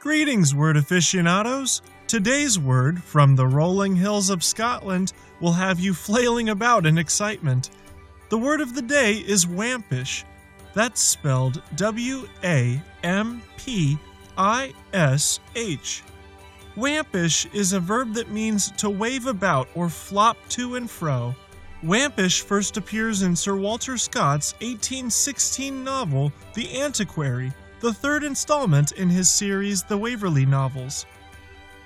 Greetings, word aficionados! Today's word from the rolling hills of Scotland will have you flailing about in excitement. The word of the day is wampish. That's spelled W A M P I S H. Wampish is a verb that means to wave about or flop to and fro. Wampish first appears in Sir Walter Scott's 1816 novel, The Antiquary, the third installment in his series The Waverley Novels.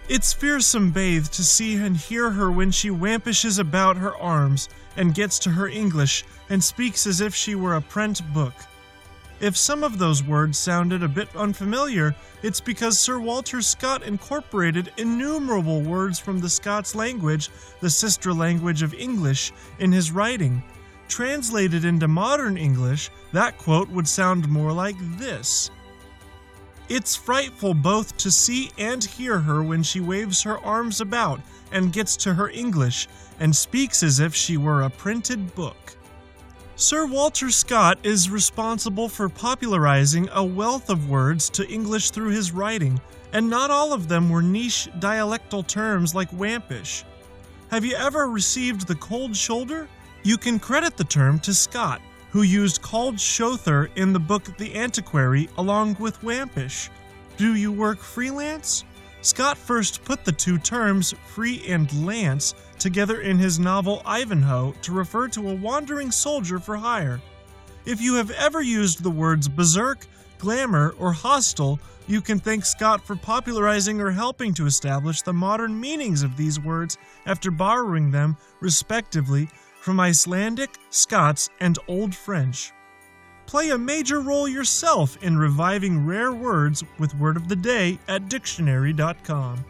It's fearsome bathe to see and hear her when she wampishes about her arms and gets to her English and speaks as if she were a prent book. If some of those words sounded a bit unfamiliar, it's because Sir Walter Scott incorporated innumerable words from the Scots language, the sister language of English, in his writing. Translated into modern English, that quote would sound more like this It's frightful both to see and hear her when she waves her arms about and gets to her English and speaks as if she were a printed book. Sir Walter Scott is responsible for popularizing a wealth of words to English through his writing, and not all of them were niche dialectal terms like wampish. Have you ever received the cold shoulder? You can credit the term to Scott, who used cauld shouther in the book The Antiquary along with wampish. Do you work freelance? Scott first put the two terms, free and lance, together in his novel Ivanhoe to refer to a wandering soldier for hire. If you have ever used the words berserk, glamour, or hostile, you can thank Scott for popularizing or helping to establish the modern meanings of these words after borrowing them, respectively, from Icelandic, Scots, and Old French. Play a major role yourself in reviving rare words with Word of the Day at dictionary.com.